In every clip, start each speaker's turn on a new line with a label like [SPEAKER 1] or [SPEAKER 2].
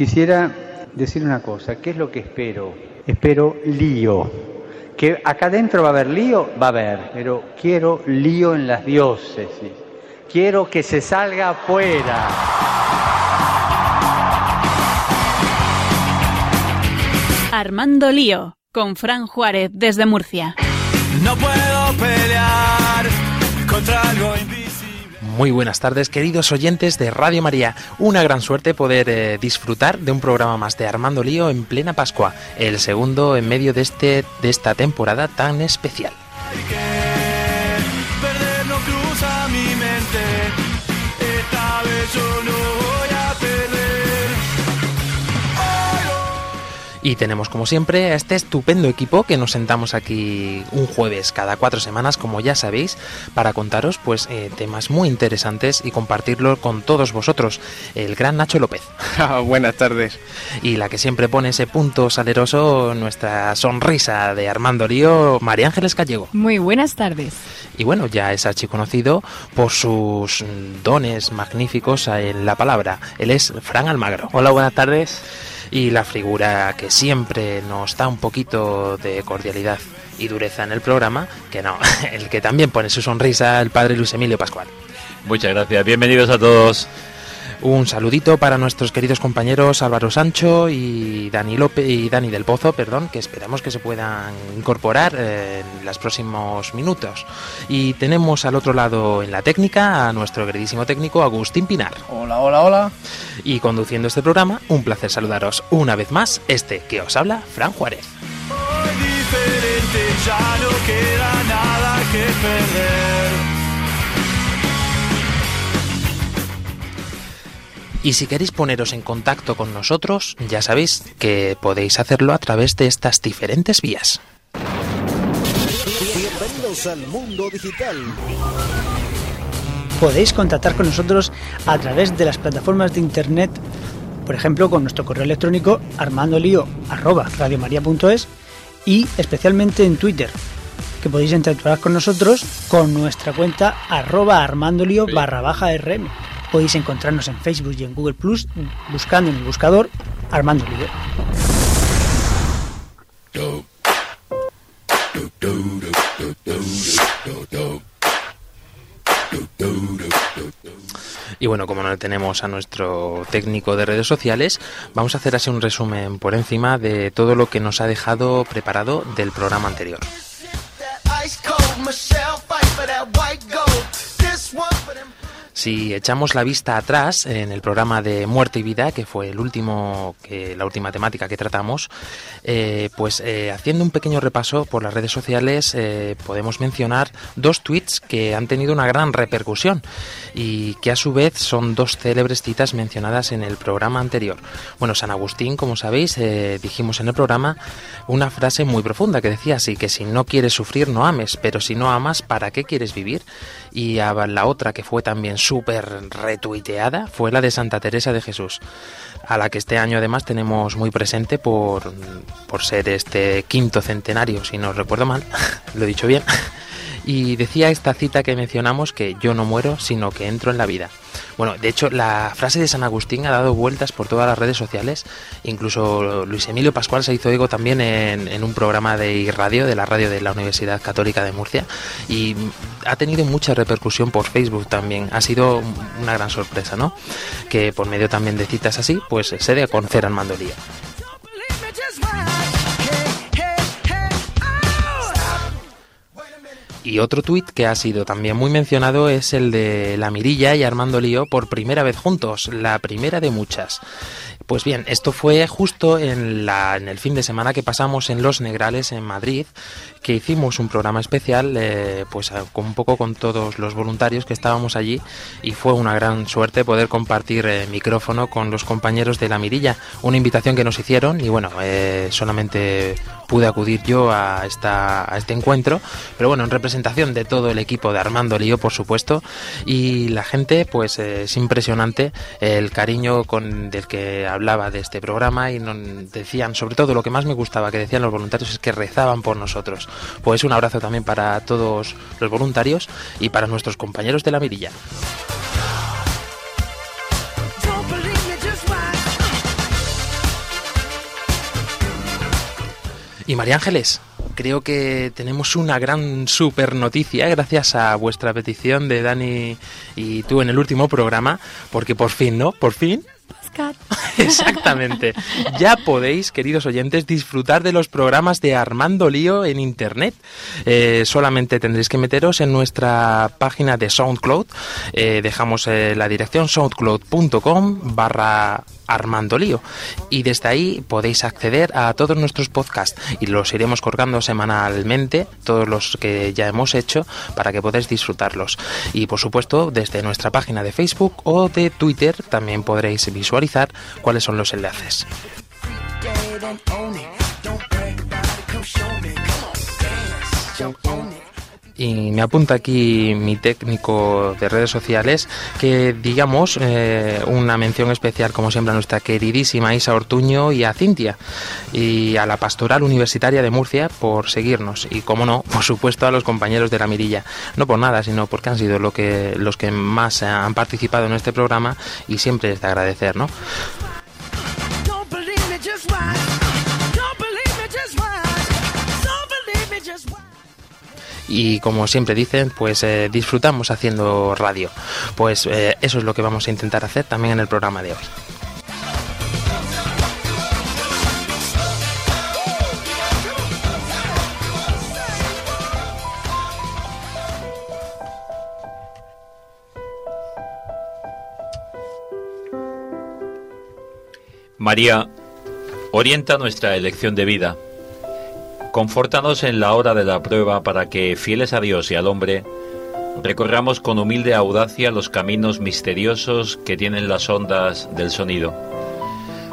[SPEAKER 1] Quisiera decir una cosa, ¿qué es lo que espero? Espero lío. Que acá adentro va a haber lío, va a haber, pero quiero lío en las diócesis. Quiero que se salga afuera.
[SPEAKER 2] Armando Lío, con Fran Juárez desde Murcia.
[SPEAKER 3] No puedo pelear contra algo.
[SPEAKER 4] Muy buenas tardes, queridos oyentes de Radio María. Una gran suerte poder eh, disfrutar de un programa más de Armando Lío en plena Pascua, el segundo en medio de, este, de esta temporada tan especial. Y tenemos como siempre a este estupendo equipo que nos sentamos aquí un jueves cada cuatro semanas, como ya sabéis, para contaros pues eh, temas muy interesantes y compartirlo con todos vosotros. El gran Nacho López.
[SPEAKER 5] Buenas tardes.
[SPEAKER 4] Y la que siempre pone ese punto saleroso, nuestra sonrisa de Armando Lío, María Ángeles Gallego.
[SPEAKER 6] Muy buenas tardes.
[SPEAKER 4] Y bueno, ya es archiconocido por sus dones magníficos en la palabra. Él es Fran Almagro.
[SPEAKER 5] Hola, buenas tardes.
[SPEAKER 4] Y la figura que siempre nos da un poquito de cordialidad y dureza en el programa, que no, el que también pone su sonrisa, el padre Luis Emilio Pascual.
[SPEAKER 7] Muchas gracias, bienvenidos a todos.
[SPEAKER 4] Un saludito para nuestros queridos compañeros Álvaro Sancho y Dani López y Dani del Pozo, perdón, que esperamos que se puedan incorporar en los próximos minutos. Y tenemos al otro lado en la técnica a nuestro queridísimo técnico Agustín Pinar.
[SPEAKER 5] Hola, hola, hola.
[SPEAKER 4] Y conduciendo este programa, un placer saludaros una vez más, este que os habla, Fran Juárez.
[SPEAKER 3] Hoy diferente, ya no queda nada que perder.
[SPEAKER 4] Y si queréis poneros en contacto con nosotros, ya sabéis que podéis hacerlo a través de estas diferentes vías.
[SPEAKER 8] Bienvenidos al mundo digital.
[SPEAKER 9] Podéis contactar con nosotros a través de las plataformas de internet, por ejemplo, con nuestro correo electrónico armandolio@radiomaria.es y especialmente en Twitter, que podéis interactuar con nosotros con nuestra cuenta arroba armandolio barra baja rm. Podéis encontrarnos en Facebook y en Google Plus buscando en el buscador Armando Lío.
[SPEAKER 4] Y bueno, como no tenemos a nuestro técnico de redes sociales, vamos a hacer así un resumen por encima de todo lo que nos ha dejado preparado del programa anterior. Si echamos la vista atrás en el programa de Muerte y Vida, que fue el último, que, la última temática que tratamos, eh, pues eh, haciendo un pequeño repaso por las redes sociales eh, podemos mencionar dos tweets que han tenido una gran repercusión y que a su vez son dos célebres citas mencionadas en el programa anterior. Bueno, San Agustín, como sabéis, eh, dijimos en el programa una frase muy profunda que decía así, que si no quieres sufrir no ames, pero si no amas, ¿para qué quieres vivir? Y la otra que fue también súper retuiteada fue la de Santa Teresa de Jesús, a la que este año además tenemos muy presente por, por ser este quinto centenario, si no recuerdo mal, lo he dicho bien. Y decía esta cita que mencionamos que yo no muero, sino que entro en la vida. Bueno, de hecho, la frase de San Agustín ha dado vueltas por todas las redes sociales. Incluso Luis Emilio Pascual se hizo ego también en, un programa de radio, de la radio de la Universidad Católica de Murcia. Y ha tenido mucha repercusión por Facebook también. Ha sido una gran sorpresa, ¿no? Que por medio también de citas así, pues se dé a conocer al mandolía. Y otro tuit que ha sido también muy mencionado es el de La Mirilla y Armando Lío por primera vez juntos, la primera de muchas. Pues bien, esto fue justo en, la, en el fin de semana que pasamos en Los Negrales, en Madrid, que hicimos un programa especial, eh, pues a- con un poco con todos los voluntarios que estábamos allí y fue una gran suerte poder compartir eh, micrófono con los compañeros de La Mirilla, una invitación que nos hicieron y bueno, eh, solamente pude acudir yo a, esta, este encuentro, pero bueno, en representación de todo el equipo de Armando Lío, por supuesto, y la gente, pues eh, es impresionante el cariño con, del que hablaba de este programa y nos decían, sobre todo lo que más me gustaba que decían los voluntarios es que rezaban por nosotros. Pues un abrazo también para todos los voluntarios y para nuestros compañeros de la mirilla. Y María Ángeles, creo que tenemos una gran super noticia eh, gracias a vuestra petición de Dani y tú en el último programa, porque por fin, ¿no? Por fin Exactamente. Ya podéis, queridos oyentes, disfrutar de los programas de Armando Lío en Internet. Eh, solamente tendréis que meteros en nuestra página de SoundCloud. Eh, dejamos eh, la dirección soundcloud.com barra Armando Lío. Y desde ahí podéis acceder a todos nuestros podcasts y los iremos colgando semanalmente, todos los que ya hemos hecho, para que podáis disfrutarlos. Y por supuesto, desde nuestra página de Facebook o de Twitter también podréis visualizar cuáles son los enlaces. Y me apunta aquí mi técnico de redes sociales que digamos eh, una mención especial como siempre a nuestra queridísima Isa Ortuño y a Cintia y a la Pastoral Universitaria de Murcia por seguirnos y como no por supuesto a los compañeros de la mirilla no por nada sino porque han sido lo que, los que más han participado en este programa y siempre es de agradecer ¿no? Y como siempre dicen, pues eh, disfrutamos haciendo radio. Pues eh, eso es lo que vamos a intentar hacer también en el programa de hoy.
[SPEAKER 7] María, orienta nuestra elección de vida Confórtanos en la hora de la prueba para que, fieles a Dios y al hombre, recorramos con humilde audacia los caminos misteriosos que tienen las ondas del sonido,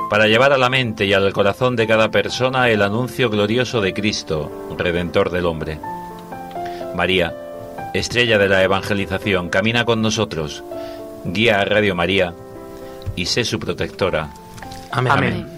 [SPEAKER 7] para llevar a la mente y al corazón de cada persona el anuncio glorioso de Cristo, Redentor del hombre. María, estrella de la evangelización, camina con nosotros, guía a Radio María y sé su protectora.
[SPEAKER 4] Amén. Amén.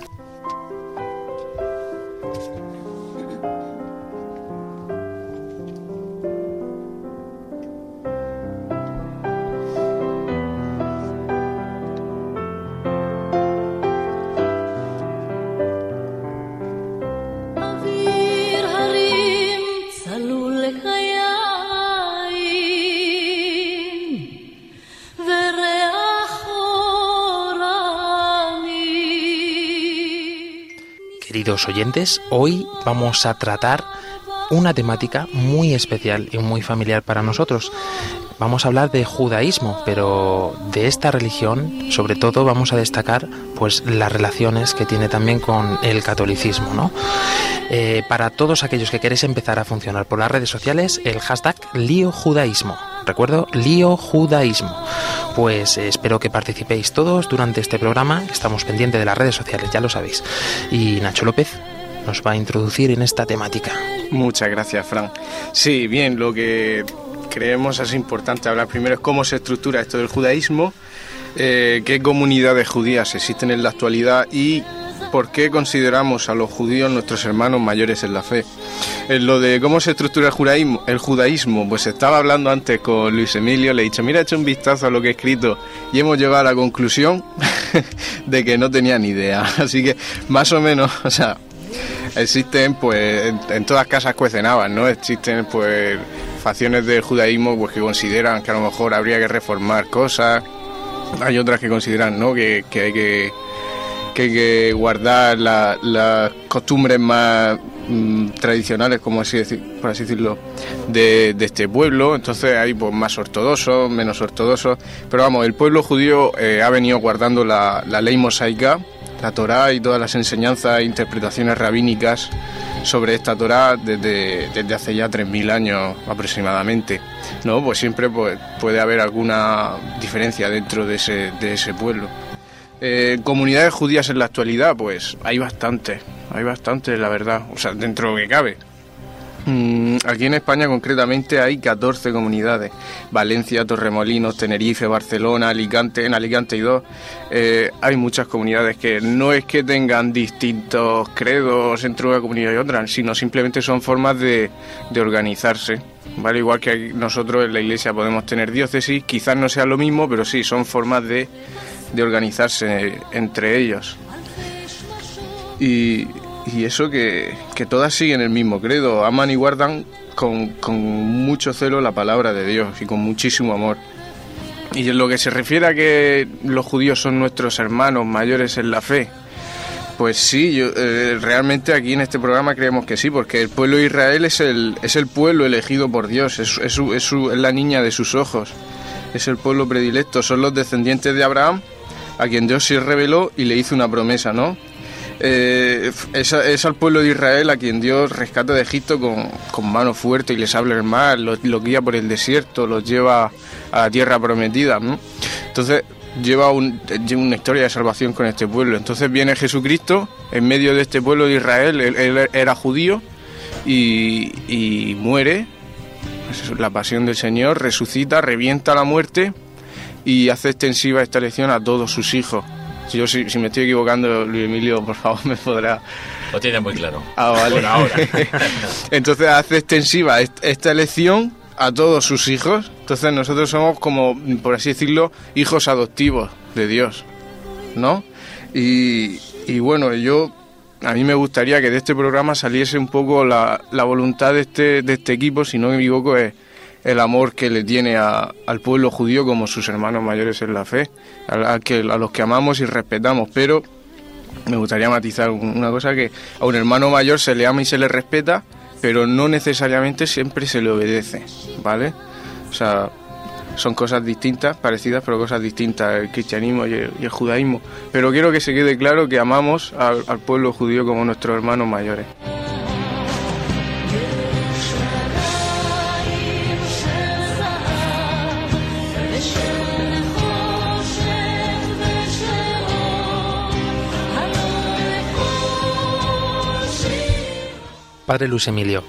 [SPEAKER 4] Oyentes, hoy vamos a tratar una temática muy especial y muy familiar para nosotros. Vamos a hablar de judaísmo, pero de esta religión, sobre todo, vamos a destacar pues las relaciones que tiene también con el catolicismo, ¿no? Eh, para todos aquellos que queréis empezar a funcionar por las redes sociales, el hashtag lío judaísmo. Recuerdo, lío judaísmo. Pues eh, espero que participéis todos durante este programa. Estamos pendientes de las redes sociales, ya lo sabéis. Y Nacho López nos va a introducir en esta temática.
[SPEAKER 5] Muchas gracias, Fran. Sí, bien, lo que creemos es importante hablar primero es cómo se estructura esto del judaísmo, eh, qué comunidades judías existen en la actualidad y por qué consideramos a los judíos nuestros hermanos mayores en la fe. En lo de cómo se estructura el judaísmo, el judaísmo, pues estaba hablando antes con Luis Emilio, le he dicho, mira, he hecho un vistazo a lo que he escrito y hemos llegado a la conclusión de que no tenía ni idea. Así que más o menos, o sea, existen pues en, todas casas cuecen ¿no? Existen pues facciones del judaísmo pues que consideran que a lo mejor habría que reformar cosas. Hay otras que consideran, ¿no? que hay que que que guardar las costumbres más mm, tradicionales, como así decir, por así decirlo, de, este pueblo. Entonces hay pues, más ortodoxos, menos ortodoxos. Pero vamos, el pueblo judío eh, ha venido guardando la, ley mosaica, la Torá y todas las enseñanzas e interpretaciones rabínicas sobre esta Torá desde, desde hace ya 3.000 años aproximadamente. ¿no? Pues siempre pues, puede haber alguna diferencia dentro de ese, de ese pueblo. Eh, comunidades judías en la actualidad, pues hay bastante, hay bastante, la verdad, o sea, dentro de lo que cabe. Mm, aquí en España concretamente hay 14 comunidades, Valencia, Torremolinos, Tenerife, Barcelona, Alicante, en Alicante y dos, eh, hay muchas comunidades que no es que tengan distintos credos entre una comunidad y otra, sino simplemente son formas de, de organizarse. ¿Vale? Igual que nosotros en la iglesia podemos tener diócesis, quizás no sea lo mismo, pero sí, son formas de de organizarse entre ellos. Y, y eso que, que todas siguen el mismo credo, aman y guardan con, con mucho celo la palabra de Dios y con muchísimo amor. Y en lo que se refiere a que los judíos son nuestros hermanos mayores en la fe, pues sí, yo, eh, realmente aquí en este programa creemos que sí, porque el pueblo de Israel es el, es el pueblo elegido por Dios, es, es, su- es su- es la niña de sus ojos, es el pueblo predilecto, son los descendientes de Abraham, a quien Dios sí reveló y le hizo una promesa, ¿no? Eh, es, al pueblo de Israel a quien Dios rescata de Egipto con, con mano fuerte y les habla el mar, los, guía por el desierto, los lleva a la tierra prometida. Entonces lleva, lleva una historia de salvación con este pueblo. Entonces viene Jesucristo en medio de este pueblo de Israel, él, era judío y, y muere, la pasión del Señor, resucita, revienta la muerte y hace extensiva esta lección a todos sus hijos. Si Yo, si, si me estoy equivocando, Luis Emilio, por favor, me podrá.
[SPEAKER 7] Lo tiene muy claro.
[SPEAKER 5] Ah, vale.
[SPEAKER 7] Por ahora.
[SPEAKER 5] Entonces hace extensiva est- esta elección a todos sus hijos. Entonces nosotros somos como, por así decirlo, hijos adoptivos de Dios, ¿no? Y, y bueno, yo a mí me gustaría que de este programa saliese un poco la, la voluntad de este, de este equipo, si no me equivoco, es el amor que le tiene a- al pueblo judío como sus hermanos mayores en la fe, a, a que, a los que amamos y respetamos, pero me gustaría matizar un- una cosa que a un hermano mayor se le ama y se le respeta, pero no necesariamente siempre se le obedece, ¿vale? O sea, son cosas distintas, parecidas, pero cosas distintas, el cristianismo y el, judaísmo. Pero quiero que se quede claro que amamos al pueblo judío como nuestros hermanos mayores.
[SPEAKER 4] Padre Luis Emilio,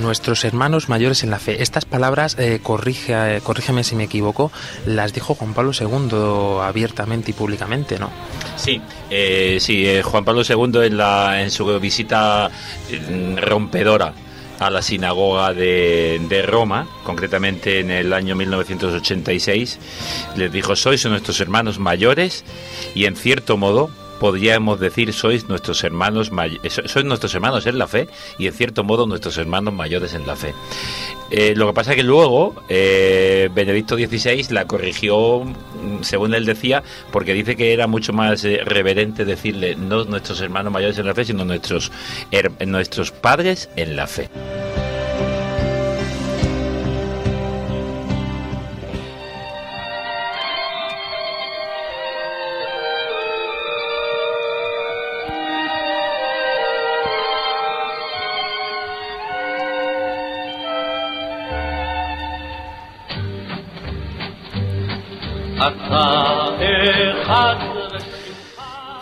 [SPEAKER 4] nuestros hermanos mayores en la fe. Estas palabras, eh, corrige, eh, corrígeme si me equivoco, las dijo Juan Pablo II abiertamente y públicamente, ¿no?
[SPEAKER 7] Sí, eh, sí, Juan Pablo II en, la, su visita eh, rompedora a la sinagoga de, de Roma, concretamente en el año 1986, les dijo, sois nuestros hermanos mayores y en cierto modo podríamos decir sois nuestros hermanos eh, so- sois nuestros hermanos en la fe y en cierto modo nuestros hermanos mayores en la fe. Eh, lo que pasa es que luego eh, Benedicto XVI la corrigió, mm, según él decía, porque dice que era mucho más reverente decirle no nuestros hermanos mayores en la fe, sino nuestros, nuestros padres en la fe.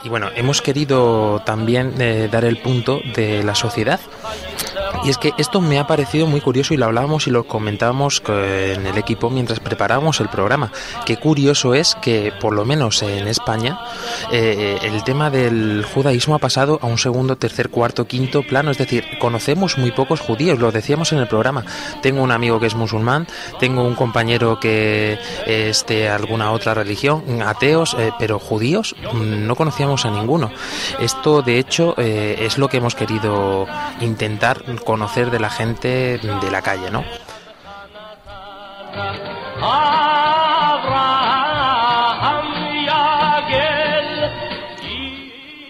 [SPEAKER 4] Y bueno, hemos querido también eh, dar el punto de la sociedad. Y es que esto me ha parecido muy curioso y lo hablábamos y lo comentábamos eh, en el equipo mientras preparábamos el programa. Qué curioso es que, por lo menos en España, eh, el tema del judaísmo ha pasado a un segundo, tercer, cuarto, quinto plano. Es decir, conocemos muy pocos judíos, lo decíamos en el programa. Tengo un amigo que es musulmán, tengo un compañero que es de alguna otra religión, ateos, eh, pero judíos mm, no conocíamos a ninguno. Esto, de hecho, eh, es lo que hemos querido intentar conocer de la gente de la calle, ¿no?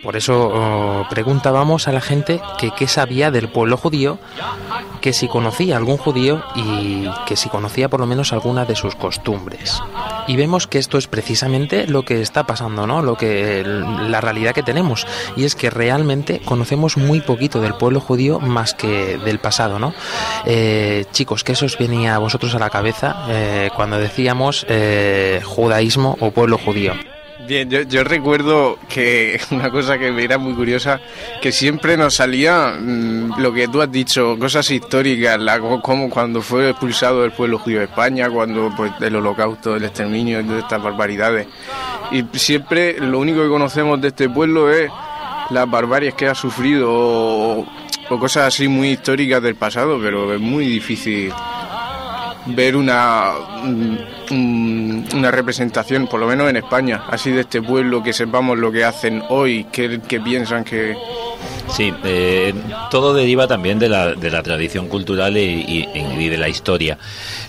[SPEAKER 4] Por eso oh, preguntábamos a la gente que qué sabía del pueblo judío, que si conocía algún judío y que si conocía por lo menos alguna de sus costumbres. Y vemos que esto es precisamente lo que está pasando, ¿no? Lo que la realidad que tenemos y es que realmente conocemos muy poquito del pueblo judío más que del pasado, ¿no? Eh, chicos, ¿qué os venía a vosotros a la cabeza eh, cuando decíamos eh, judaísmo o pueblo judío?
[SPEAKER 5] Bien, yo, yo recuerdo que una cosa que me era muy curiosa, que siempre nos salía mm, lo que tú has dicho, cosas históricas, la, como cuando fue expulsado el pueblo judío de España, cuando pues el holocausto, el exterminio, estas barbaridades. Y siempre lo único que conocemos de este pueblo es las barbaries que ha sufrido o, o cosas así muy históricas del pasado, pero es muy difícil ver una, un- una representación, por lo menos en España, así de este pueblo, que sepamos lo que hacen hoy, que, que piensan que,
[SPEAKER 7] Sí, eh, todo deriva también de la, de la tradición cultural y, y- y de la historia.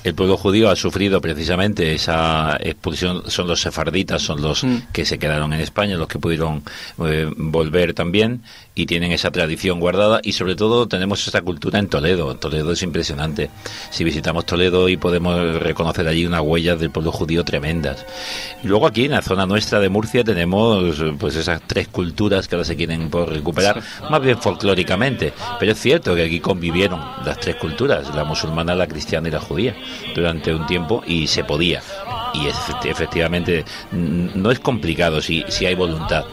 [SPEAKER 7] El pueblo judío ha sufrido precisamente esa expulsión, son los sefarditas, son los
[SPEAKER 5] Mm.
[SPEAKER 7] que se quedaron en España, los que pudieron eh, volver también y tienen esa tradición guardada y sobre todo tenemos esta cultura en Toledo. Toledo es impresionante. Si visitamos Toledo y podemos reconocer allí unas del pueblo judío tremendas. Luego aquí en la zona nuestra de Murcia tenemos pues esas tres culturas que ahora se quieren por recuperar, más bien folclóricamente. Pero es cierto que aquí convivieron las tres culturas, la musulmana, la cristiana y la judía, durante un tiempo y se podía. Y efecti- efectivamente mm, no es complicado si, si hay voluntad.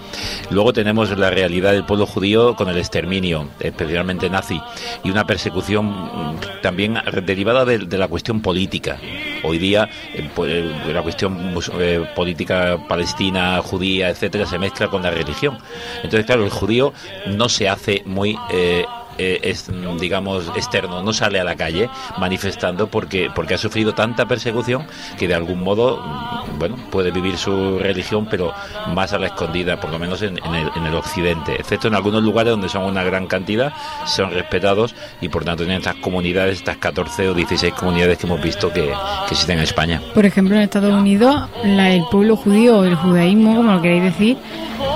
[SPEAKER 7] Luego tenemos la realidad del pueblo judío con el exterminio, especialmente nazi, y una persecución mm, también derivada de, la cuestión política. Hoy día eh, pues, eh, la cuestión eh, política palestina, judía, etcétera, se mezcla con la religión. Entonces, claro, el judío no se hace muy eh, eh, es, mm, digamos, externo, no sale a la calle manifestando porque, porque ha sufrido tanta persecución que de algún modo, mm, bueno, puede vivir su religión, pero más a la escondida, por lo menos en, en el, en el occidente, excepto en algunos lugares donde son una gran cantidad, son respetados y por tanto en estas comunidades, estas 14 o 16 comunidades que hemos visto que, que existen en España.
[SPEAKER 6] Por ejemplo, en Estados Unidos, la- el pueblo judío o el judaísmo, como lo queréis decir,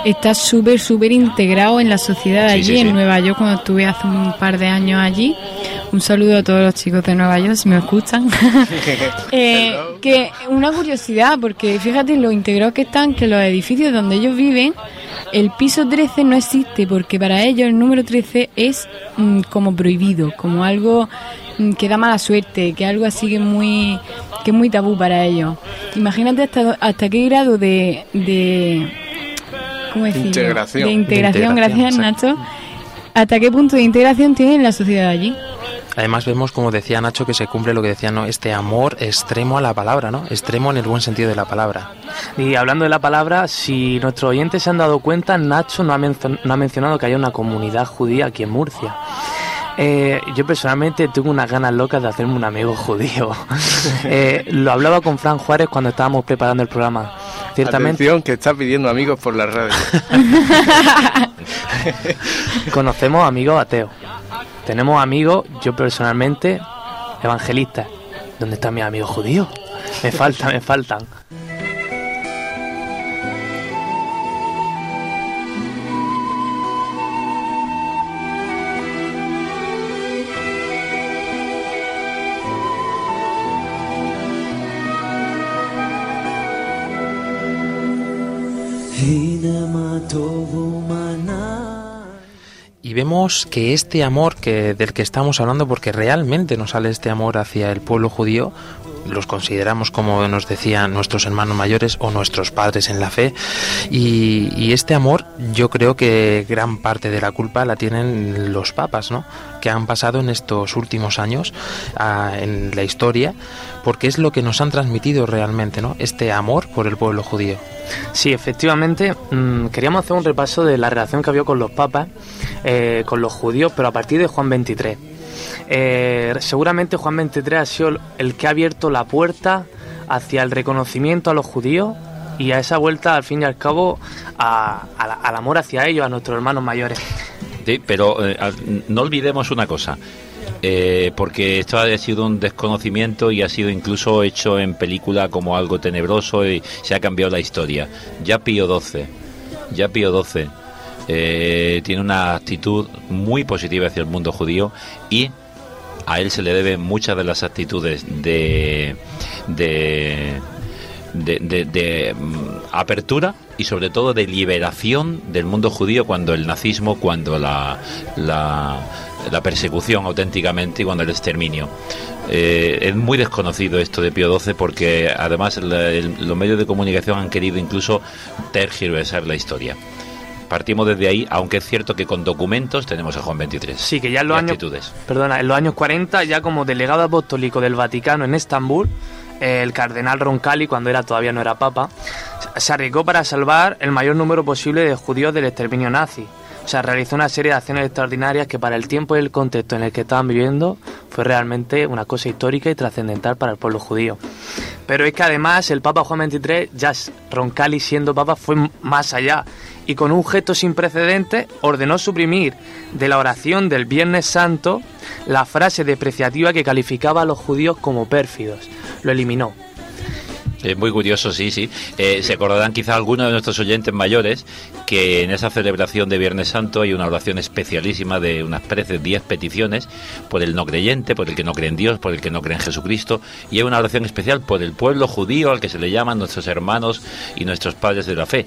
[SPEAKER 6] está súper, súper integrado en la sociedad
[SPEAKER 7] Sí,
[SPEAKER 6] allí,
[SPEAKER 7] sí,
[SPEAKER 6] en
[SPEAKER 7] sí.
[SPEAKER 6] Nueva York, cuando estuve hace un par de años allí. Un saludo a todos los chicos de Nueva York, si me escuchan. Eh, que una curiosidad, porque fíjate lo integrados que están, que los edificios donde ellos viven, el piso 13 no existe, porque para ellos el número 13 es mm, como prohibido, como algo mm, que da mala suerte, que algo así que es muy, que es muy tabú para ellos. Imagínate hasta, hasta qué grado de... de ¿Cómo decirlo?
[SPEAKER 5] Integración.
[SPEAKER 6] De integración,
[SPEAKER 4] De integración,
[SPEAKER 6] gracias Nacho. ¿Hasta qué punto de integración tiene la sociedad allí?
[SPEAKER 4] Además vemos, como decía Nacho, que se cumple lo que decía, ¿no? Este amor extremo a la palabra, ¿no? Extremo en el buen sentido de la palabra.
[SPEAKER 10] Y hablando de la palabra, si nuestros oyentes se han dado cuenta, Nacho no ha, no ha mencionado que haya una comunidad judía aquí en Murcia. Eh, yo personalmente tengo unas ganas locas de hacerme un amigo judío. Eh, lo hablaba con Fran Juárez cuando estábamos preparando el programa. Ciertamente
[SPEAKER 5] Atención, que está pidiendo amigos por la radio.
[SPEAKER 10] conocemos amigos ateos. Tenemos amigos, yo personalmente, evangelistas. ¿Dónde están mis amigos judíos? Me faltan, me faltan.
[SPEAKER 4] Y vemos que este amor que del que estamos hablando, porque realmente nos sale este amor hacia el pueblo judío, los consideramos como nos decían nuestros hermanos mayores o nuestros padres en la fe, y, este amor yo creo que gran parte de la culpa la tienen los papas, ¿no? Que han pasado en estos últimos años ah, en la historia, porque es lo que nos han transmitido realmente, ¿no? Este amor por el pueblo judío.
[SPEAKER 10] Sí, efectivamente, mm, queríamos hacer un repaso de la relación que había con los papas, eh, con los judíos, pero a partir de Juan 23. Eh, seguramente Juan 23 ha sido el que ha abierto la puerta hacia el reconocimiento a los judíos y a esa vuelta, al fin y al cabo, a- la- al amor hacia ellos, a nuestros hermanos mayores.
[SPEAKER 7] Sí, pero eh, no olvidemos una cosa, eh, porque esto ha sido un desconocimiento y ha sido incluso hecho en película como algo tenebroso y se ha cambiado la historia. Ya Pío XII, ya Pío XII eh, tiene una actitud muy positiva hacia el mundo judío y a él se le deben muchas de las actitudes de, de de, mm, apertura y sobre todo de liberación del mundo judío cuando el nazismo, cuando la, la, persecución auténticamente y cuando el exterminio. Eh, es muy desconocido esto de Pío XII porque además el- los medios de comunicación han querido incluso tergiversar la historia. Partimos desde ahí, aunque es cierto que con documentos tenemos a Juan 23.
[SPEAKER 10] Sí, que ya en los años,
[SPEAKER 7] actitudes.
[SPEAKER 10] perdona, en los años 40, ya como delegado apostólico del Vaticano en Estambul, el cardenal Roncalli, cuando era todavía no era papa, se arriesgó para salvar el mayor número posible de judíos del exterminio nazi. O sea, realizó una serie de acciones extraordinarias que para el tiempo y el contexto en el que estaban viviendo fue realmente una cosa histórica y trascendental para el pueblo judío. Pero es que además el Papa Juan XXIII, ya Roncalli siendo Papa, fue más allá y con un gesto sin precedentes ordenó suprimir de la oración del Viernes Santo la frase depreciativa que calificaba a los judíos como pérfidos. Lo eliminó.
[SPEAKER 7] Es muy curioso, sí, sí. Eh, se acordarán quizá algunos de nuestros oyentes mayores que en esa celebración de Viernes Santo hay una oración especialísima de unas preces, diez peticiones por el no creyente, por el que no cree en Dios, por el que no cree en Jesucristo, y hay una oración especial por el pueblo judío al que se le llaman nuestros hermanos y nuestros padres de la fe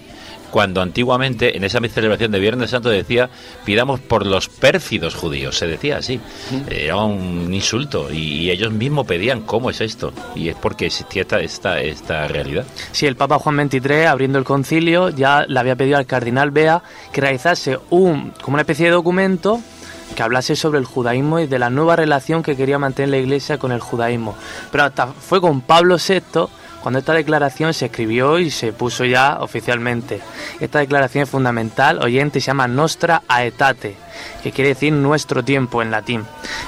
[SPEAKER 7] cuando antiguamente en esa celebración de Viernes Santo decía pidamos por los pérfidos judíos, se decía así, era un insulto y, ellos mismos pedían cómo es esto y es porque existía esta, esta, esta realidad.
[SPEAKER 10] Sí, el Papa Juan XXIII abriendo el concilio ya le había pedido al cardenal Bea que realizase un, como una especie de documento que hablase sobre el judaísmo y de la nueva relación que quería mantener la Iglesia con el judaísmo. Pero hasta fue con Pablo VI cuando esta declaración se escribió y se puso ya oficialmente. Esta declaración es fundamental, oyente, se llama Nostra Aetate que quiere decir nuestro tiempo en latín.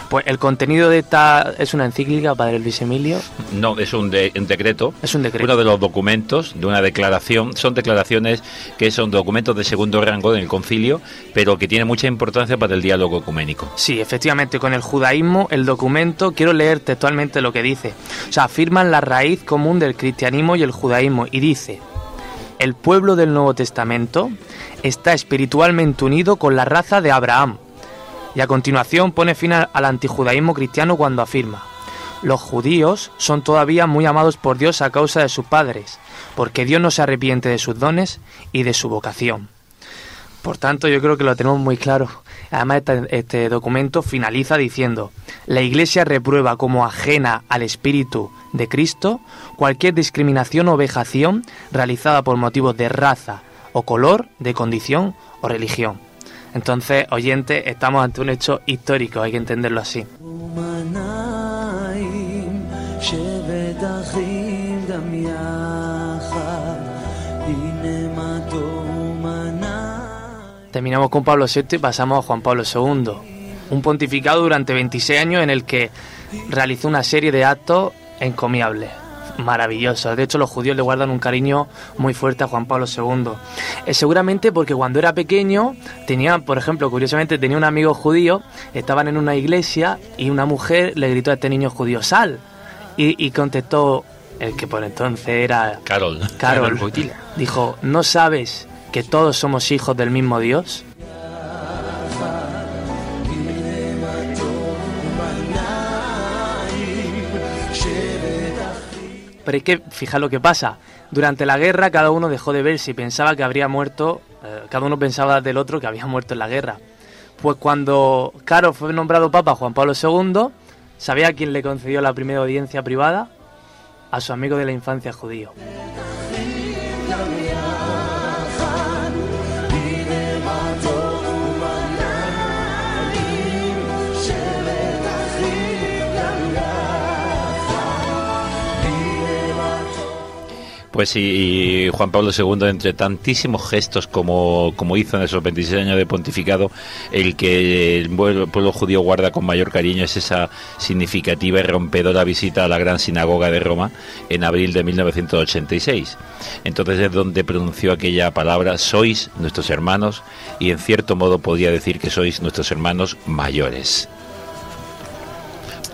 [SPEAKER 10] Pues el contenido de esta es una encíclica, Padre Luis Emilio.
[SPEAKER 7] No, es un, un decreto.
[SPEAKER 10] Es un decreto.
[SPEAKER 7] Uno de los documentos de una declaración. Son declaraciones que son documentos de segundo rango en el concilio, pero que tienen mucha importancia para el diálogo ecuménico.
[SPEAKER 10] Sí, efectivamente, con el judaísmo, el documento, quiero leer textualmente lo que dice. O sea, afirman la raíz común del cristianismo y el judaísmo y dice, el pueblo del Nuevo Testamento está espiritualmente unido con la raza de Abraham. Y a continuación pone fin al antijudaísmo cristiano cuando afirma, los judíos son todavía muy amados por Dios a causa de sus padres, porque Dios no se arrepiente de sus dones y de su vocación. Por tanto, yo creo que lo tenemos muy claro. Además, este, documento finaliza diciendo, la Iglesia reprueba como ajena al Espíritu de Cristo cualquier discriminación o vejación realizada por motivos de raza, o color, de condición o religión. Entonces, oyente, estamos ante un hecho histórico, hay que entenderlo así. Terminamos con Pablo VI y pasamos a Juan Pablo II, un pontificado durante 26 años en el que realizó una serie de actos encomiables maravilloso. De hecho, los judíos le guardan un cariño muy fuerte a Juan Pablo II. Eh, seguramente porque cuando era pequeño tenía, por ejemplo, curiosamente tenía un amigo judío, estaban en una iglesia y una mujer le gritó a este niño judío, sal. Y, contestó el que por entonces era
[SPEAKER 7] Carol.
[SPEAKER 10] Carol. Dijo, ¿no sabes que todos somos hijos del mismo Dios? Pero es que, fija lo que pasa. Durante la guerra cada uno dejó de ver si pensaba que habría muerto, eh, cada uno pensaba del otro que había muerto en la guerra. Pues cuando Caro fue nombrado Papa Juan Pablo II, ¿sabía quién le concedió la primera audiencia privada? A su amigo de la infancia judío.
[SPEAKER 7] Pues sí, Juan Pablo II, entre tantísimos gestos como, como hizo en esos 26 años de pontificado, el que el pueblo judío guarda con mayor cariño es esa significativa y rompedora visita a la gran sinagoga de Roma en abril de 1986. Entonces es donde pronunció aquella palabra, sois nuestros hermanos, y en cierto modo podía decir que sois nuestros hermanos mayores.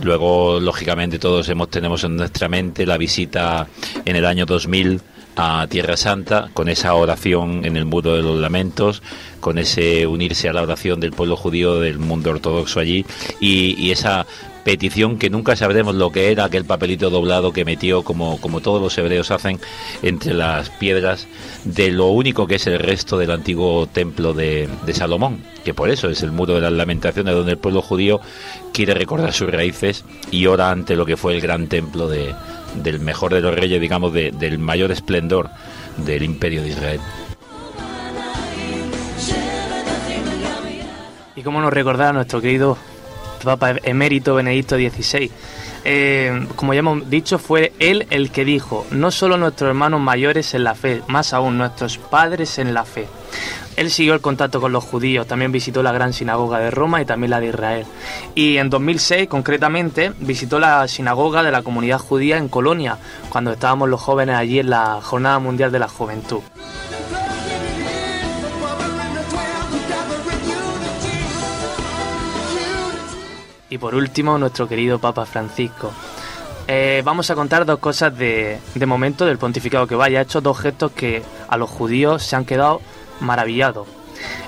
[SPEAKER 7] Luego, lógicamente, todos hemos, tenemos en nuestra mente la visita en el año 2000 a Tierra Santa, con esa oración en el muro de los lamentos, con ese unirse a la oración del pueblo judío del mundo ortodoxo allí, y esa petición que nunca sabremos lo que era aquel papelito doblado que metió, como, como todos los hebreos hacen, entre las piedras de lo único que es el resto del antiguo templo de, Salomón, que por eso es el muro de las lamentaciones donde el pueblo judío quiere recordar sus raíces y ora ante lo que fue el gran templo de, del mejor de los reyes, digamos, del mayor esplendor del imperio de Israel.
[SPEAKER 10] Y cómo nos recordar a nuestro querido Papa emérito Benedicto XVI. Eh, como ya hemos dicho, fue él el que dijo, no solo nuestros hermanos mayores en la fe, más aún nuestros padres en la fe. Él siguió el contacto con los judíos, también visitó la gran sinagoga de Roma y también la de Israel. Y en 2006, concretamente, visitó la sinagoga de la comunidad judía en Colonia, cuando estábamos los jóvenes allí en la Jornada Mundial de la Juventud. Y por último, nuestro querido Papa Francisco. Eh, vamos a contar dos cosas de, de momento del pontificado que vaya. Hecho dos gestos que a los judíos se han quedado maravillados.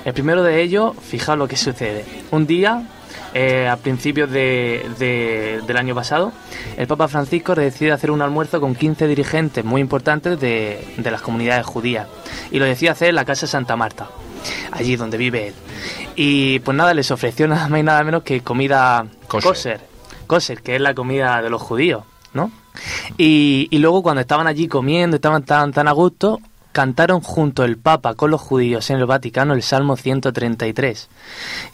[SPEAKER 10] El primero de ellos, fijaos lo que sucede. Un día, eh, a principios de, de- del año pasado, el Papa Francisco decide hacer un almuerzo con 15 dirigentes muy importantes de, de las comunidades judías. Y lo decide hacer en la Casa Santa Marta, allí donde vive él. Y pues nada, les ofreció nada más y nada menos que comida
[SPEAKER 4] Kosher.
[SPEAKER 10] kosher. Kosher, que es la comida de los judíos, ¿no? Y, y luego cuando estaban allí comiendo, estaban tan, tan a gusto, cantaron junto el Papa con los judíos en el Vaticano el Salmo 133,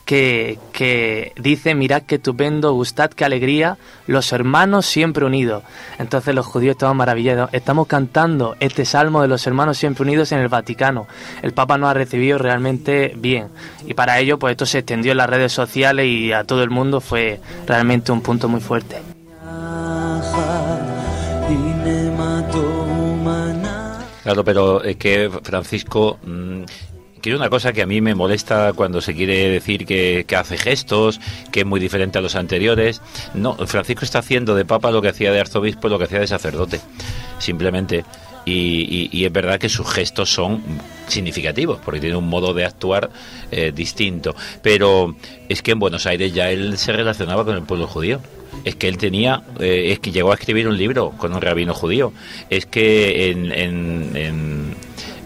[SPEAKER 10] que, que dice, mirad qué estupendo, gustad qué alegría, los hermanos siempre unidos. Entonces los judíos estaban maravillados, estamos cantando este Salmo de los hermanos siempre unidos en el Vaticano. El Papa nos ha recibido realmente bien. Y para ello, pues esto se extendió en las redes sociales y a todo el mundo fue realmente un punto muy fuerte.
[SPEAKER 7] Claro, pero es que Francisco mm, quiere una cosa que a mí me molesta cuando se quiere decir que, que hace gestos, que es muy diferente a los anteriores. No, Francisco está haciendo de papa lo que hacía de arzobispo, lo que hacía de sacerdote, simplemente. Y, y- y es verdad que sus gestos son significativos, porque tiene un modo de actuar eh, distinto. Pero es que en Buenos Aires ya él se relacionaba con el pueblo judío. Es que él tenía, eh, es que llegó a escribir un libro con un rabino judío. Es que en, en, en,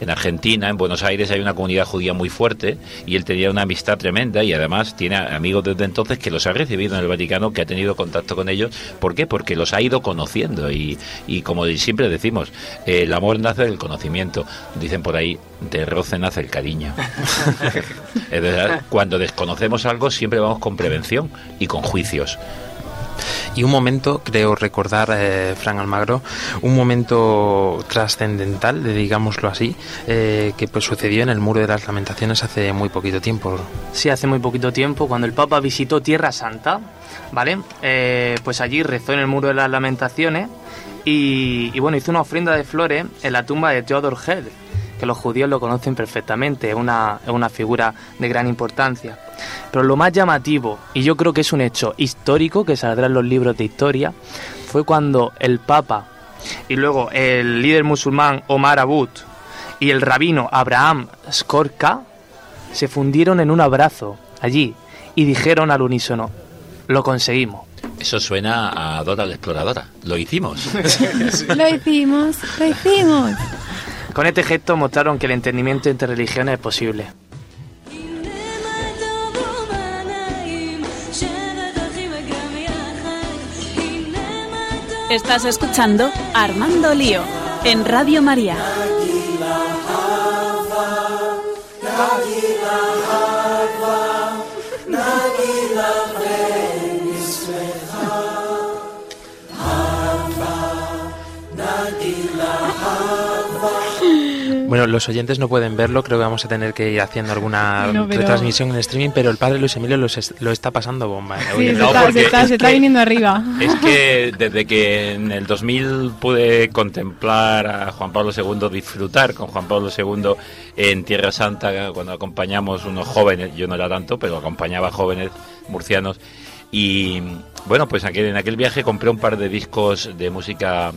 [SPEAKER 7] en Argentina, en Buenos Aires, hay una comunidad judía muy fuerte y él tenía una amistad tremenda y además tiene amigos desde entonces que los ha recibido en el Vaticano, que ha tenido contacto con ellos. ¿Por qué? Porque los ha ido conociendo y, y como siempre decimos, eh, el amor nace del conocimiento. Dicen por ahí, de roce nace el cariño. es verdad, cuando desconocemos algo siempre vamos con prevención y con juicios.
[SPEAKER 4] Y un momento, creo recordar, eh, Fran Almagro, un momento trascendental, de- digámoslo así, eh, que pues sucedió en el Muro de las Lamentaciones hace muy poquito tiempo.
[SPEAKER 10] Sí, hace muy poquito tiempo, cuando el Papa visitó Tierra Santa, ¿vale? Eh, pues allí rezó en el Muro de las Lamentaciones y, bueno, hizo una ofrenda de flores en la tumba de Theodor Herzl, que los judíos lo conocen perfectamente, una, es una figura de gran importancia. Pero lo más llamativo, y yo creo que es un hecho histórico que saldrá en los libros de historia, fue cuando el Papa y luego el líder musulmán Omar Abud y el rabino Abraham Skorka se fundieron en un abrazo allí y dijeron al unísono, lo conseguimos.
[SPEAKER 7] Eso suena a Dora la Exploradora. Lo hicimos.
[SPEAKER 6] Lo hicimos, lo hicimos.
[SPEAKER 10] Con este gesto mostraron que el entendimiento entre religiones es posible.
[SPEAKER 2] Estás escuchando Armando Lío en Radio María.
[SPEAKER 4] Bueno, los oyentes no pueden verlo, creo que vamos a tener que ir haciendo alguna
[SPEAKER 6] No, pero-
[SPEAKER 4] retransmisión en streaming, pero el padre Luis Emilio los es- lo está pasando bomba. ¿eh?
[SPEAKER 6] Sí, se, está, se está-
[SPEAKER 7] es
[SPEAKER 6] se está
[SPEAKER 7] que-
[SPEAKER 6] viniendo arriba.
[SPEAKER 7] Es que desde que en el 2000 pude contemplar a Juan Pablo II, disfrutar con Juan Pablo II en Tierra Santa, cuando acompañamos unos jóvenes, yo no era tanto, pero acompañaba jóvenes murcianos. Y bueno, pues aquel, en aquel viaje compré un par de discos de música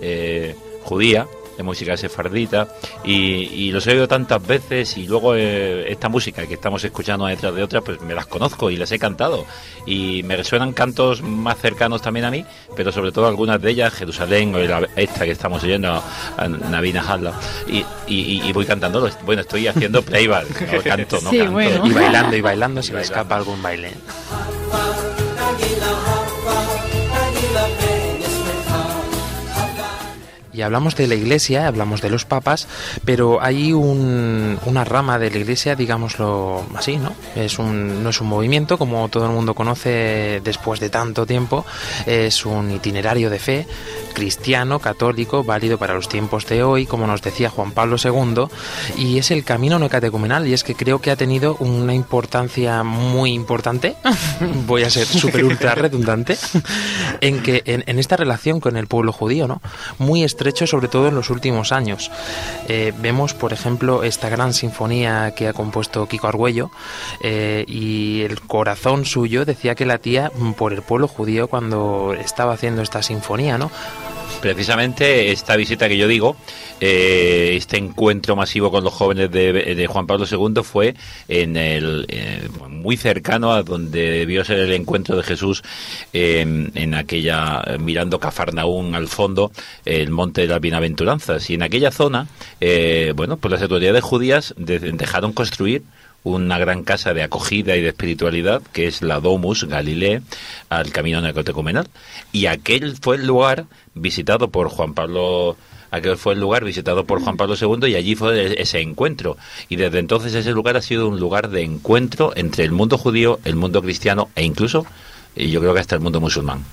[SPEAKER 7] eh, judía, de música sefardita, y, y los he oído tantas veces y luego eh, esta música que estamos escuchando una detrás de otra, pues me las conozco y las he cantado. Y me resuenan cantos más cercanos también a mí, pero sobre todo algunas de ellas, Jerusalén o la- esta que estamos oyendo, a Navina Halla, y, y, y voy cantando, bueno, estoy haciendo playback, no canto, no
[SPEAKER 6] Sí,
[SPEAKER 7] canto.
[SPEAKER 6] bueno.
[SPEAKER 4] Y bailando y bailando se
[SPEAKER 7] bailando.
[SPEAKER 4] escapa algún baile. Y hablamos de la Iglesia, hablamos de los papas, pero hay un, una rama de la Iglesia, digámoslo así, ¿no? Es un, no es un movimiento, como todo el mundo conoce después de tanto tiempo, es un itinerario de fe cristiano, católico, válido para los tiempos de hoy, como nos decía Juan Pablo II, y es el camino no catecumenal, y es que creo que ha tenido una importancia muy importante, voy a ser súper ultra redundante, en que en, esta relación con el pueblo judío, ¿no? Muy estrecho, sobre todo en los últimos años. Eh, vemos, por ejemplo, esta gran sinfonía que ha compuesto Kiko Argüello, eh, y el corazón suyo decía que latía por el pueblo judío cuando estaba haciendo esta sinfonía, ¿no?
[SPEAKER 7] Precisamente esta visita que yo digo, eh, este encuentro masivo con los jóvenes de, Juan Pablo II fue en el eh, muy cercano a donde debió ser el encuentro de Jesús en aquella mirando Cafarnaún al fondo, el monte de las Bienaventuranzas. Y en aquella zona, eh, bueno, pues las autoridades judías dejaron construir una gran casa de acogida y de espiritualidad que es la Domus Galilea al camino neocatecumenal y aquel fue el lugar visitado por Juan Pablo aquel fue el lugar visitado por Juan Pablo II y allí fue ese encuentro y desde entonces ese lugar ha sido un lugar de encuentro entre el mundo judío, el mundo cristiano e incluso yo creo que hasta el mundo musulmán.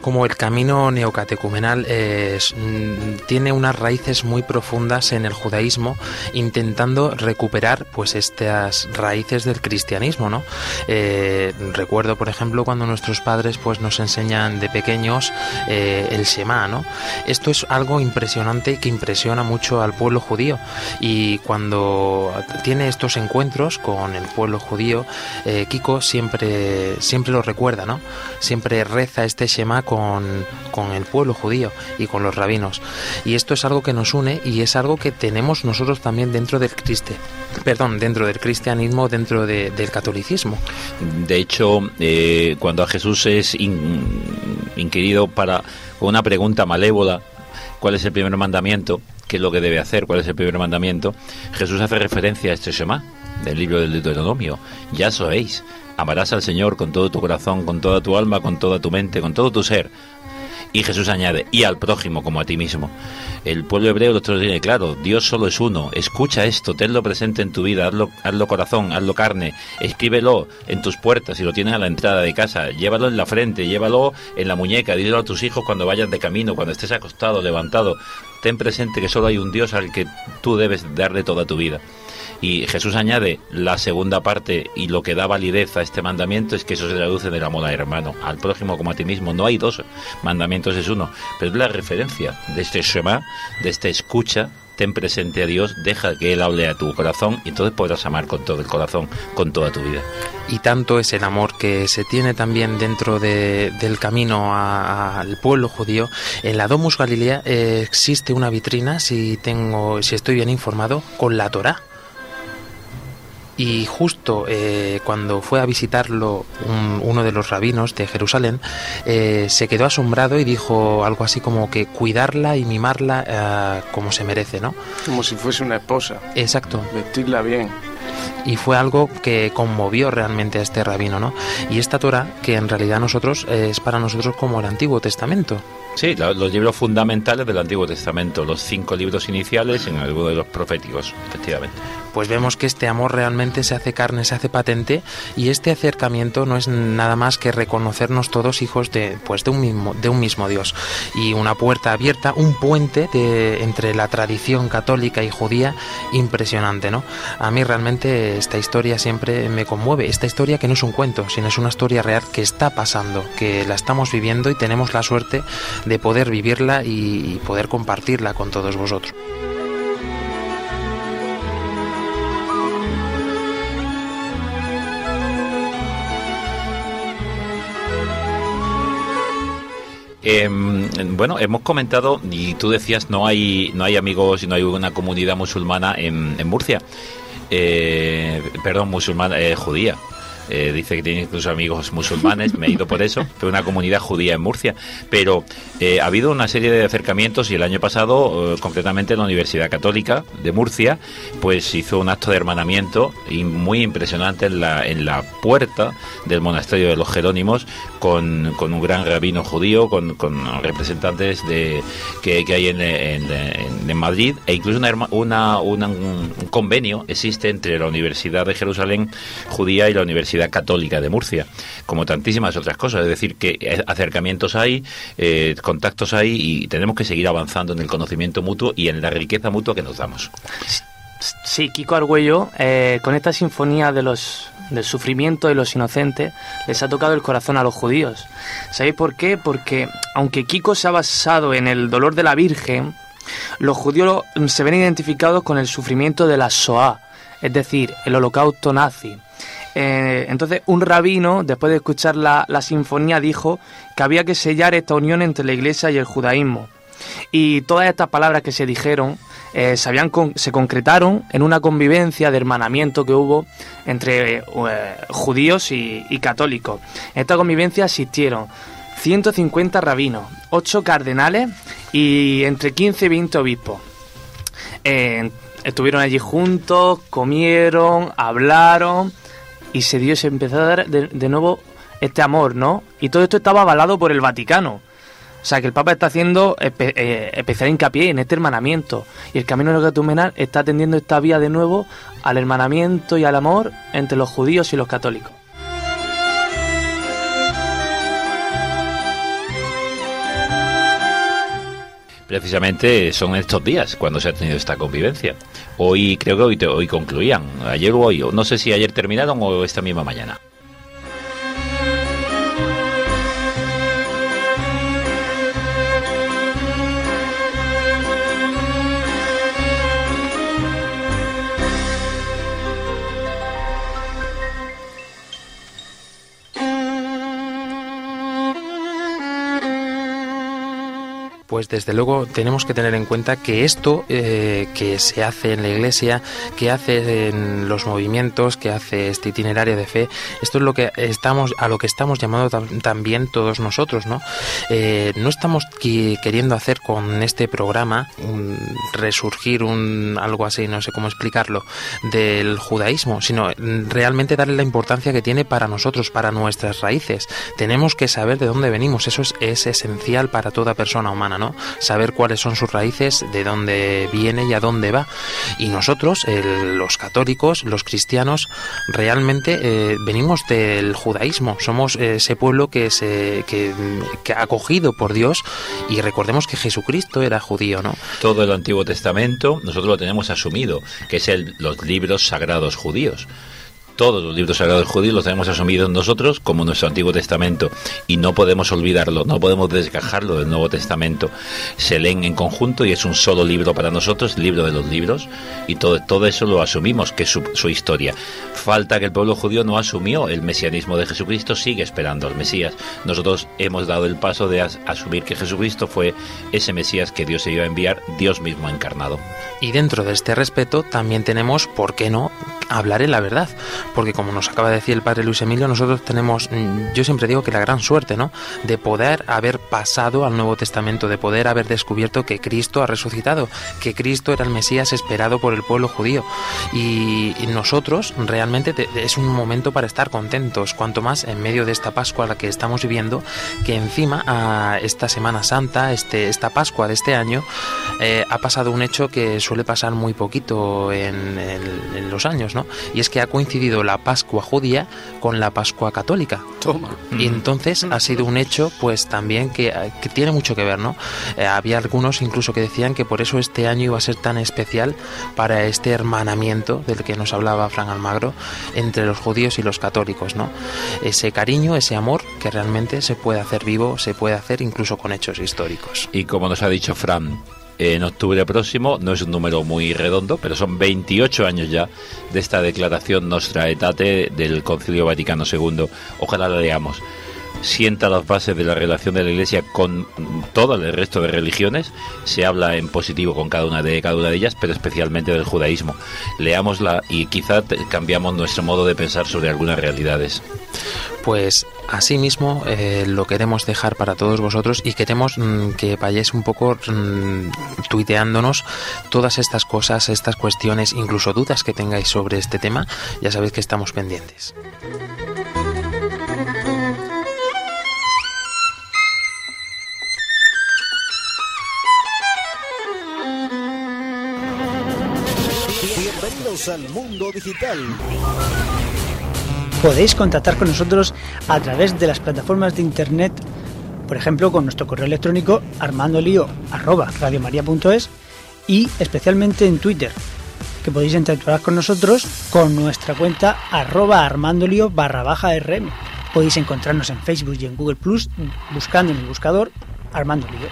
[SPEAKER 4] Como el camino neocatecumenal mm, tiene unas raíces muy profundas en el judaísmo, intentando recuperar pues estas raíces del cristianismo, ¿no? Eh, recuerdo, por ejemplo, cuando nuestros padres pues nos enseñan de pequeños eh, el Shema, ¿no? Esto es algo impresionante que impresiona mucho al pueblo judío y cuando tiene estos encuentros con el pueblo judío, eh, Kiko siempre siempre lo recuerda, ¿no? Siempre reza este Shema con, con el pueblo judío y con los rabinos. Y esto es algo que nos une y es algo que tenemos nosotros también dentro del criste, perdón, dentro del cristianismo, dentro del catolicismo.
[SPEAKER 7] De hecho, eh, cuando a Jesús es inquirido para con una pregunta malévola, ¿cuál es el primer mandamiento? ¿Qué es lo que debe hacer? ¿Cuál es el primer mandamiento? Jesús hace referencia a este Shema del libro del Deuteronomio. Ya sabéis, Amarás al Señor con todo tu corazón, con toda tu alma, con toda tu mente, con todo tu ser. Y Jesús añade, y al prójimo como a ti mismo. El pueblo hebreo lo tiene claro, Dios solo es uno. Escucha esto, tenlo presente en tu vida, hazlo, hazlo corazón, hazlo carne, escríbelo en tus puertas y lo tienes a la entrada de casa, llévalo en la frente, llévalo en la muñeca, díselo a tus hijos cuando vayan de camino, cuando estés acostado, levantado. Ten presente que solo hay un Dios al que tú debes darle toda tu vida. Y Jesús añade la segunda parte y lo que da validez a este mandamiento es que eso se traduce de la moda hermano, al prójimo como a ti mismo. No hay dos mandamientos, es uno. Pero es la referencia de este Shema, de esta escucha, ten presente a Dios, deja que Él hable a tu corazón y entonces podrás amar con todo el corazón, con toda tu vida.
[SPEAKER 4] Y tanto es el amor que se tiene también dentro del camino al pueblo judío. En la Domus Galilea eh, existe una vitrina, si tengo, si estoy bien informado, con la Torá y justo eh, cuando fue a visitarlo uno de los rabinos de Jerusalén, eh, se quedó asombrado y dijo algo así como que cuidarla y mimarla eh, como se merece, ¿no?
[SPEAKER 5] Como si fuese una esposa.
[SPEAKER 4] Exacto.
[SPEAKER 5] Vestirla bien
[SPEAKER 4] y fue algo que conmovió realmente a este rabino, ¿no? Y esta Torah, que en realidad nosotros es para nosotros como el Antiguo Testamento.
[SPEAKER 7] Sí, los libros fundamentales del Antiguo Testamento, los cinco libros iniciales en alguno de los proféticos, efectivamente.
[SPEAKER 4] Pues vemos que este amor realmente se hace carne, se hace patente y este acercamiento no es nada más que reconocernos todos hijos de, pues de, un, mismo, de un mismo Dios y una puerta abierta, un puente entre la tradición católica y judía impresionante, ¿no? A mí realmente esta historia siempre me conmueve, esta historia que no es un cuento, sino es una historia real que está pasando, que la estamos viviendo y tenemos la suerte de poder vivirla y poder compartirla con todos vosotros.
[SPEAKER 7] Em, bueno, hemos comentado y tú decías no hay no hay amigos y no hay una comunidad musulmana en, Murcia. Eh, perdón, musulmana, eh, judía. Eh, dice que tiene incluso amigos musulmanes, me he ido por eso, pero una comunidad judía en Murcia. Pero eh, ha habido una serie de acercamientos y el año pasado, eh, concretamente la Universidad Católica de Murcia, pues hizo un acto de hermanamiento y muy impresionante en la, en la puerta del monasterio de los Jerónimos con, con un gran rabino judío, con, con representantes de, que, que hay en, en, Madrid e incluso una, una, un convenio existe entre la Universidad de Jerusalén judía y la Universidad Católica de Murcia, como tantísimas otras cosas. Es decir, que acercamientos hay, eh, contactos hay y tenemos que seguir avanzando en el conocimiento mutuo y en la riqueza mutua que nos damos.
[SPEAKER 10] Sí, Kiko Argüello, eh, con esta sinfonía de los, del sufrimiento de los inocentes, les ha tocado el corazón a los judíos. ¿Sabéis por qué? Porque aunque Kiko se ha basado en el dolor de la Virgen, los judíos se ven identificados con el sufrimiento de la Shoah, es decir, el holocausto nazi. Eh, entonces, un rabino, después de escuchar la, sinfonía, dijo que había que sellar esta unión entre la iglesia y el judaísmo. Y todas estas palabras que se dijeron eh, se, se concretaron en una convivencia de hermanamiento que hubo entre eh, judíos y, católicos. En esta convivencia asistieron 150 rabinos, 8 cardenales y entre 15 y 20 obispos. estuvieron allí juntos, comieron, hablaron y se dio, se empezó a dar de, nuevo este amor, ¿no? Y todo esto estaba avalado por el Vaticano. O sea, que el Papa está haciendo eh, especial hincapié en este hermanamiento. Y el camino de Gatumenal está atendiendo esta vía de nuevo al hermanamiento y al amor entre los judíos y los católicos.
[SPEAKER 7] Precisamente son estos días cuando se ha tenido esta convivencia. Hoy creo que hoy, hoy concluían, ayer o hoy, no sé si ayer terminaron o esta misma mañana.
[SPEAKER 4] Pues desde luego tenemos que tener en cuenta que esto eh, que se hace en la iglesia, que hace en los movimientos, que hace este itinerario de fe, esto es lo que estamos, a lo que estamos llamados también todos nosotros, ¿no? Eh, no estamos queriendo hacer con este programa un, resurgir un algo así, no sé cómo explicarlo, del judaísmo, sino realmente darle la importancia que tiene para nosotros, para nuestras raíces. Tenemos que saber de dónde venimos, eso es, es esencial para toda persona humana. Saber cuáles son sus raíces, de dónde viene y a dónde va. Y nosotros, los católicos, los cristianos, realmente eh, venimos del judaísmo. Somos ese pueblo que, se, que, ha acogido por Dios y recordemos que Jesucristo era judío, ¿no?
[SPEAKER 7] Todo el Antiguo Testamento nosotros lo tenemos asumido, que es el, los libros sagrados judíos todos los libros sagrados judíos los tenemos asumidos nosotros como nuestro Antiguo Testamento y no podemos olvidarlo, no podemos desgajarlo del Nuevo Testamento. Se leen en conjunto y es un solo libro para nosotros, libro de los libros, y todo, todo eso lo asumimos, que es su, historia. Falta que el pueblo judío no asumió el mesianismo de Jesucristo, sigue esperando al Mesías. Nosotros hemos dado el paso de asumir que Jesucristo fue ese Mesías que Dios se iba a enviar, Dios mismo encarnado.
[SPEAKER 4] Y dentro de este respeto también tenemos, ¿por qué no?, hablaré la verdad, porque como nos acaba de decir el padre Luis Emilio, nosotros tenemos, mm, yo siempre digo que la gran suerte, ¿no? De poder haber pasado al Nuevo Testamento, de poder haber descubierto que Cristo ha resucitado, que Cristo era el Mesías esperado por el pueblo judío. Y, nosotros realmente es un momento para estar contentos, cuanto más en medio de esta Pascua la que estamos viviendo, que encima a esta Semana Santa, este, esta Pascua de este año, eh, ha pasado un hecho que suele pasar muy poquito en, en los años, ¿no? Y es que ha coincidido la Pascua judía con la Pascua católica.
[SPEAKER 5] Toma.
[SPEAKER 4] Y entonces ha sido un hecho, pues también que, tiene mucho que ver, ¿no? Eh, había algunos incluso que decían que por eso este año iba a ser tan especial para este hermanamiento del que nos hablaba Fran Almagro entre los judíos y los católicos, ¿no? Ese cariño, ese amor que realmente se puede hacer vivo, se puede hacer incluso con hechos históricos.
[SPEAKER 7] Y como nos ha dicho Fran, en octubre próximo. No es un número muy redondo, pero son 28 años ya de esta declaración Nostra Aetate del Concilio Vaticano II. Ojalá la leamos sienta las bases de la relación de la Iglesia con todo el resto de religiones. Se habla en positivo con cada una de cada una de ellas, pero especialmente del judaísmo. Leámosla y quizá cambiamos nuestro modo de pensar sobre algunas realidades.
[SPEAKER 4] Pues asimismo eh, lo queremos dejar para todos vosotros y queremos mm, que vayáis un poco mm, tuiteándonos todas estas cosas, estas cuestiones, incluso dudas que tengáis sobre este tema. Ya sabéis que estamos pendientes.
[SPEAKER 8] Al mundo digital
[SPEAKER 9] podéis contactar con nosotros a través de las plataformas de internet, por ejemplo con nuestro correo electrónico armandolio@radiomaria.es y especialmente en Twitter, que podéis interactuar con nosotros con nuestra cuenta arroba armandolio barra baja rm. Podéis encontrarnos en Facebook y en Google Plus buscando en el buscador Armando Lío.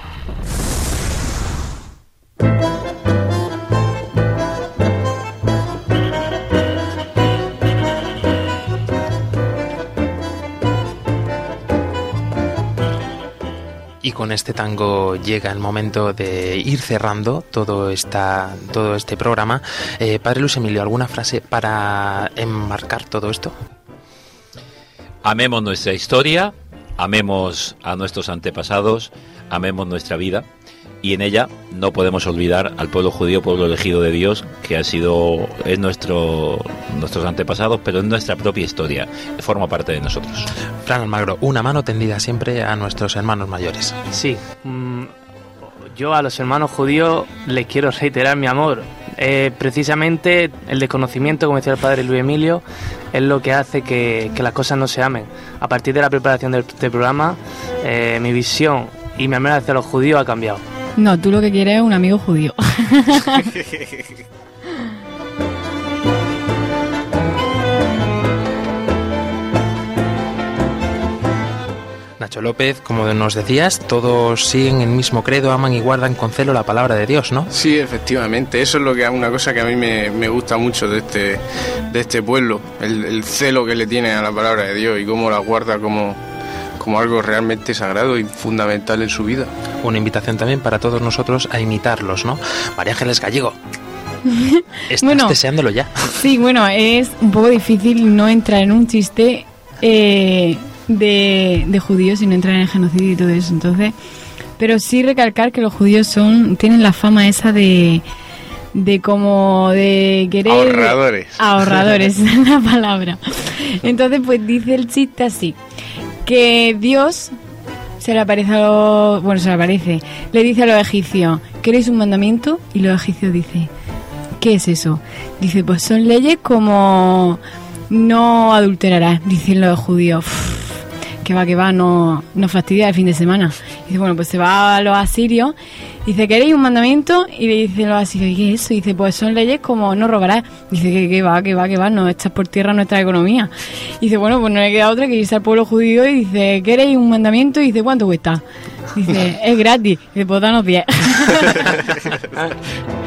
[SPEAKER 4] Y con este tango llega el momento de ir cerrando todo, esta, todo este programa. Eh, padre Luis Emilio, ¿alguna frase para enmarcar todo esto?
[SPEAKER 7] Amemos nuestra historia, amemos a nuestros antepasados, amemos nuestra vida y en ella no podemos olvidar al pueblo judío, pueblo elegido de Dios, que ha sido, es nuestro, nuestros antepasados, pero es nuestra propia historia, forma parte de nosotros.
[SPEAKER 4] Fran Almagro, una mano tendida siempre a nuestros hermanos mayores.
[SPEAKER 10] Sí, mm, yo a los hermanos judíos les quiero reiterar mi amor. Eh, precisamente el desconocimiento, como decía el padre Luis Emilio, es lo que hace que, las cosas no se amen. A partir de la preparación del, programa, eh, mi visión y mi amor hacia los judíos ha cambiado.
[SPEAKER 6] No, tú lo que quieres es un amigo judío.
[SPEAKER 4] Nacho López, como nos decías, todos siguen el mismo credo, aman y guardan con celo la palabra de Dios, ¿no?
[SPEAKER 5] Sí, efectivamente. Eso es lo que una cosa que a mí me, gusta mucho de este, de este pueblo, el, el, celo que le tiene a la palabra de Dios y cómo la guarda como, como algo realmente sagrado y fundamental en su vida.
[SPEAKER 4] Una invitación también para todos nosotros a imitarlos, ¿no? María Ángeles Gallego. Estás deseándolo ya.
[SPEAKER 6] Sí, bueno, es un poco difícil no entrar en un chiste eh, de, de judíos y no entrar en el genocidio y todo eso. Entonces, pero sí recalcar que los judíos son tienen la fama esa de de como de querer
[SPEAKER 5] ahorradores
[SPEAKER 6] ahorradores es la palabra entonces pues dice el chiste así que Dios se le aparece a los, bueno, se le aparece, le dice a los egipcios, ¿queréis un mandamiento? Y los egipcios dicen, ¿qué es eso? Dice, pues son leyes como no adulterarás, dicen los judíos. Que va, que va, no, no fastidia el fin de semana. Dice, bueno, pues se va a los asirios Dice, ¿queréis un mandamiento? Y le dice lo así, ¿qué es eso? dice, pues son leyes como no robarás. Dice, que, que va, que va, que va, no echas por tierra nuestra economía. dice, bueno, pues no le queda otra que irse al pueblo judío y dice, ¿queréis un mandamiento? Y dice, ¿cuánto cuesta? Dice, es gratis. Dice, pues danos 10.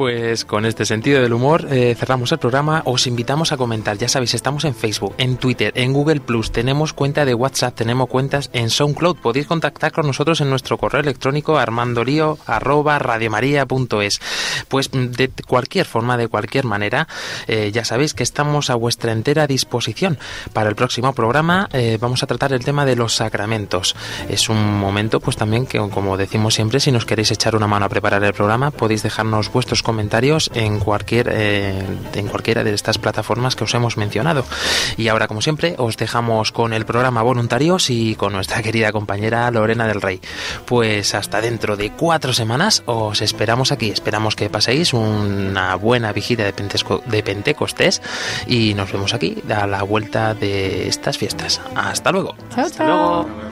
[SPEAKER 4] Pues con este sentido del humor eh, cerramos el programa. Os invitamos a comentar. Ya sabéis, estamos en Facebook, en Twitter, en Google Plus. Tenemos cuenta de WhatsApp, tenemos cuentas en SoundCloud. Podéis contactar con nosotros en nuestro correo electrónico armandolio@radiomaria.es. Pues de cualquier forma, de cualquier manera, eh, ya sabéis que estamos a vuestra entera disposición. Para el próximo programa eh, vamos a tratar el tema de los sacramentos. Es un momento, pues también que, como decimos siempre, si nos queréis echar una mano a preparar el programa, podéis dejarnos vuestros comentarios en cualquier eh, en cualquiera de estas plataformas que os hemos mencionado. Y ahora, como siempre, os dejamos con el programa Voluntarios y con nuestra querida compañera Lorena del Rey. Pues hasta dentro de cuatro semanas os esperamos aquí. Esperamos que paséis una buena vigilia de, Pentesco- de Pentecostés y nos vemos aquí a la vuelta de estas fiestas. Hasta luego.
[SPEAKER 6] Chao, chao.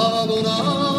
[SPEAKER 11] Adonai.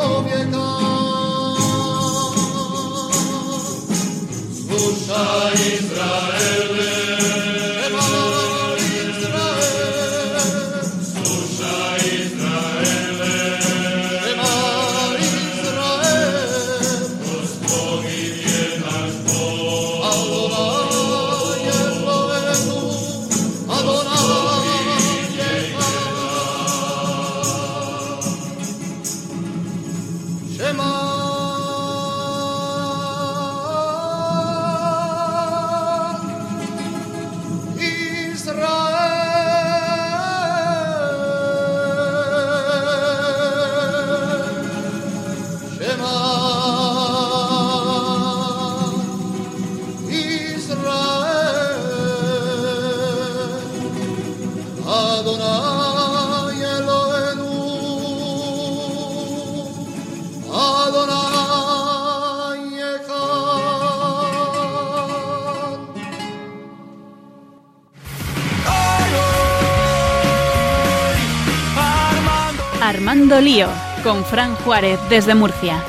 [SPEAKER 2] człowieka. Zmusza Fran Juárez desde Murcia.